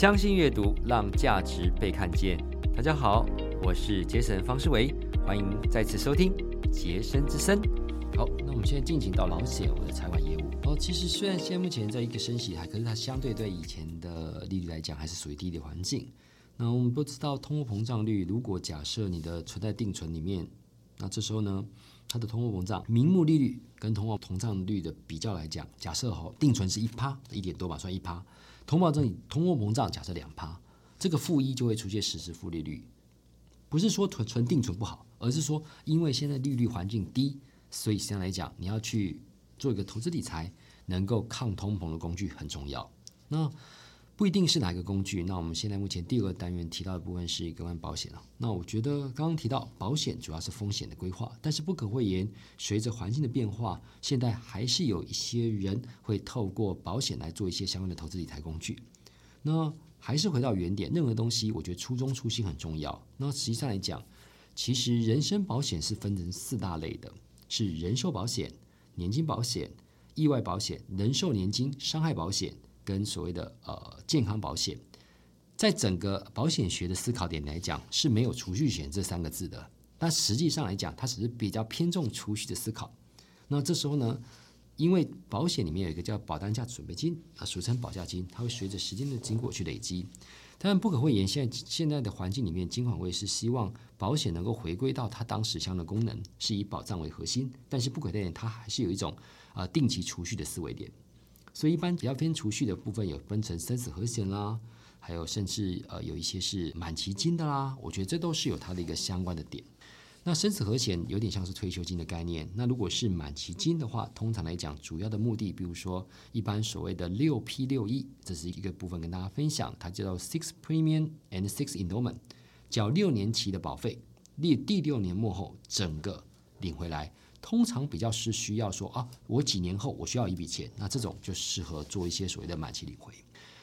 相信阅读，让价值被看见。大家好，我是杰森方世维，欢迎再次收听杰森之声。好，那我们现在进行到老险我的财管业务。哦，其实虽然现在目前在一个升息还，可是它相对对以前的利率来讲，还是属于低的环境。那我们都知道，通货膨胀率，如果假设你的存在定存里面，那这时候呢，它的通货膨胀名目利率跟通货膨胀率的比较来讲，假设哈定存是一趴一点多吧，算一趴，通货这里通货膨胀假设两趴，这个负一就会出现实时负利率。不是说存存定存不好，而是说因为现在利率环境低，所以现在来讲，你要去做一个投资理财，能够抗通膨的工具很重要。那不一定是哪个工具。那我们现在目前第二个单元提到的部分是一个关保险啊。那我觉得刚刚提到保险主要是风险的规划，但是不可讳言，随着环境的变化，现在还是有一些人会透过保险来做一些相关的投资理财工具。那还是回到原点，任何东西我觉得初衷初心很重要。那实际上来讲，其实人身保险是分成四大类的，是人寿保险、年金保险、意外保险、人寿年金、伤害保险。跟所谓的呃健康保险，在整个保险学的思考点来讲是没有储蓄险这三个字的，但实际上来讲，它只是比较偏重储蓄的思考。那这时候呢，因为保险里面有一个叫保单价准备金啊，俗称保价金，它会随着时间的经过去累积。当然不可讳言，现在现在的环境里面，金管会是希望保险能够回归到它当时相的功能，是以保障为核心。但是不可讳言，它还是有一种啊定期储蓄的思维点。所以一般比较偏储蓄的部分有分成生死和险啦，还有甚至呃有一些是满期金的啦，我觉得这都是有它的一个相关的点。那生死和险有点像是退休金的概念。那如果是满期金的话，通常来讲主要的目的，比如说一般所谓的六 P 六 E，这是一个部分跟大家分享，它叫做 Six Premium and Six Endowment，缴六年期的保费，第第六年末后整个领回来。通常比较是需要说啊，我几年后我需要一笔钱，那这种就适合做一些所谓的满期领回。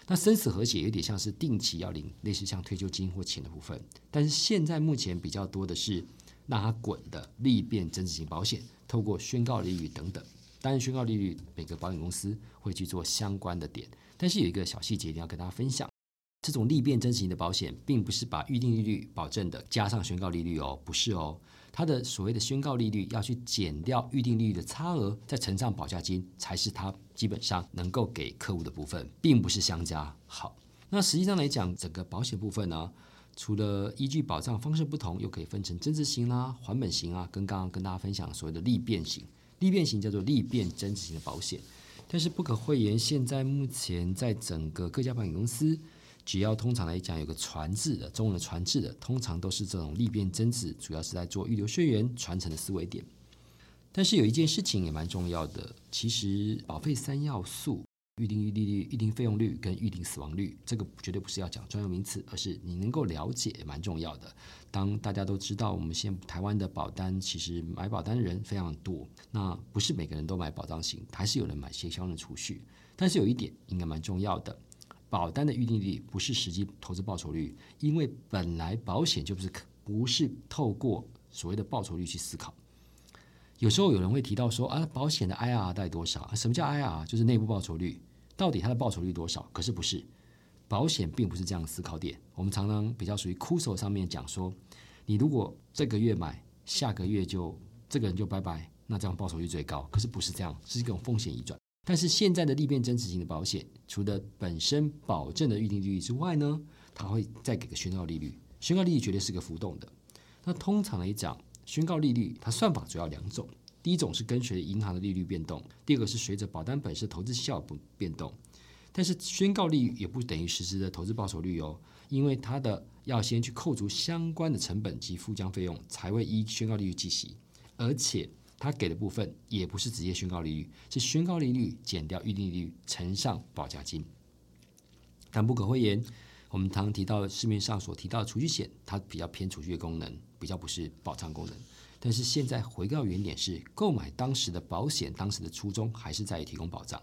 那生死和解有点像是定期要领，类似像退休金或钱的部分。但是现在目前比较多的是让它滚的利变增值型保险，透过宣告利率等等。当然宣告利率每个保险公司会去做相关的点，但是有一个小细节一定要跟大家分享：这种利变增值型的保险，并不是把预定利率保证的加上宣告利率哦，不是哦。它的所谓的宣告利率要去减掉预定利率的差额，再乘上保价金，才是它基本上能够给客户的部分，并不是相加。好，那实际上来讲，整个保险部分呢，除了依据保障方式不同，又可以分成增值型啦、还本型啊，跟刚刚跟大家分享所谓的利变型，利变型叫做利变增值型的保险。但是不可讳言，现在目前在整个各家保险公司。只要通常来讲有个传字的中文的传字的，通常都是这种利变增值，主要是在做预留血缘传承的思维点。但是有一件事情也蛮重要的，其实保费三要素：预定预利率、预定费用率跟预定死亡率。这个绝对不是要讲专有名词，而是你能够了解也蛮重要的。当大家都知道，我们现台湾的保单其实买保单的人非常多，那不是每个人都买保障型，还是有人买协销的储蓄。但是有一点应该蛮重要的。保单的预定利率不是实际投资报酬率，因为本来保险就不是不是透过所谓的报酬率去思考。有时候有人会提到说啊，保险的 IR 大概多少？什么叫 IR？就是内部报酬率，到底它的报酬率多少？可是不是，保险并不是这样的思考点。我们常常比较属于枯手上面讲说，你如果这个月买，下个月就这个人就拜拜，那这样报酬率最高。可是不是这样，是一种风险移转。但是现在的利变增值型的保险，除了本身保证的预定利率之外呢，它会再给个宣告利率。宣告利率绝对是个浮动的。那通常来讲，宣告利率它算法主要两种，第一种是跟随银行的利率变动，第二个是随着保单本身投资效不变动。但是宣告利率也不等于实质的投资报酬率哦，因为它的要先去扣除相关的成本及附加费用，才会依宣告利率计息，而且。它给的部分也不是直接宣告利率，是宣告利率减掉预定利率乘上保价金。但不可讳言，我们常常提到市面上所提到的储蓄险，它比较偏储蓄的功能，比较不是保障功能。但是现在回到原点，是购买当时的保险，当时的初衷还是在于提供保障。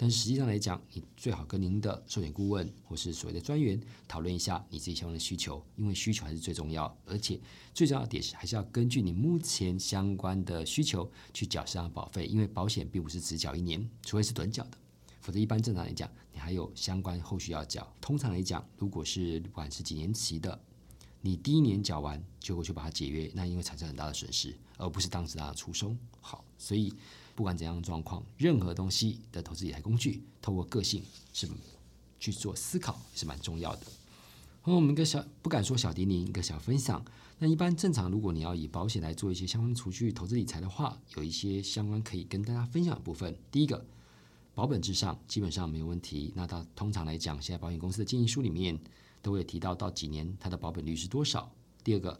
但是实际上来讲，你最好跟您的寿险顾问或是所谓的专员讨论一下你自己相关的需求，因为需求还是最重要，而且最重要的点是还是要根据你目前相关的需求去缴上保费，因为保险并不是只缴一年，除非是短缴的，否则一般正常来讲，你还有相关后续要缴。通常来讲，如果是不管是几年期的，你第一年缴完就会去把它解约，那因为产生很大的损失，而不是当时的出收。好，所以不管怎样的状况，任何东西的投资理财工具，透过个性是去做思考是蛮重要的。那我们一个小不敢说小叮咛，一个小分享。那一般正常，如果你要以保险来做一些相关储蓄、投资理财的话，有一些相关可以跟大家分享的部分。第一个，保本至上，基本上没有问题。那它通常来讲，现在保险公司的建议书里面都会提到到几年它的保本率是多少。第二个，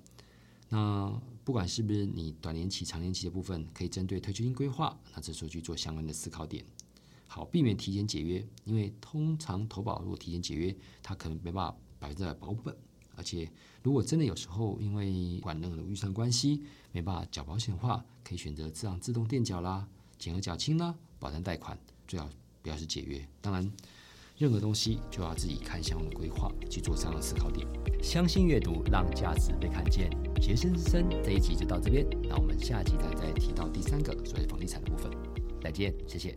那不管是不是你短年期、长年期的部分，可以针对退休金规划，那这时候去做相关的思考点。好，避免提前解约，因为通常投保如果提前解约，它可能没办法百分之百保本。而且，如果真的有时候因为管任何的预算关系没办法缴保险的话，可以选择自让自动垫缴啦、减额缴清啦、保单贷款，最好不要是解约。当然，任何东西就要自己看相应的规划去做这样的思考点。相信阅读，让价值被看见。杰森之声这一集就到这边，那我们下集再再提到第三个所谓房地产的部分。再见，谢谢。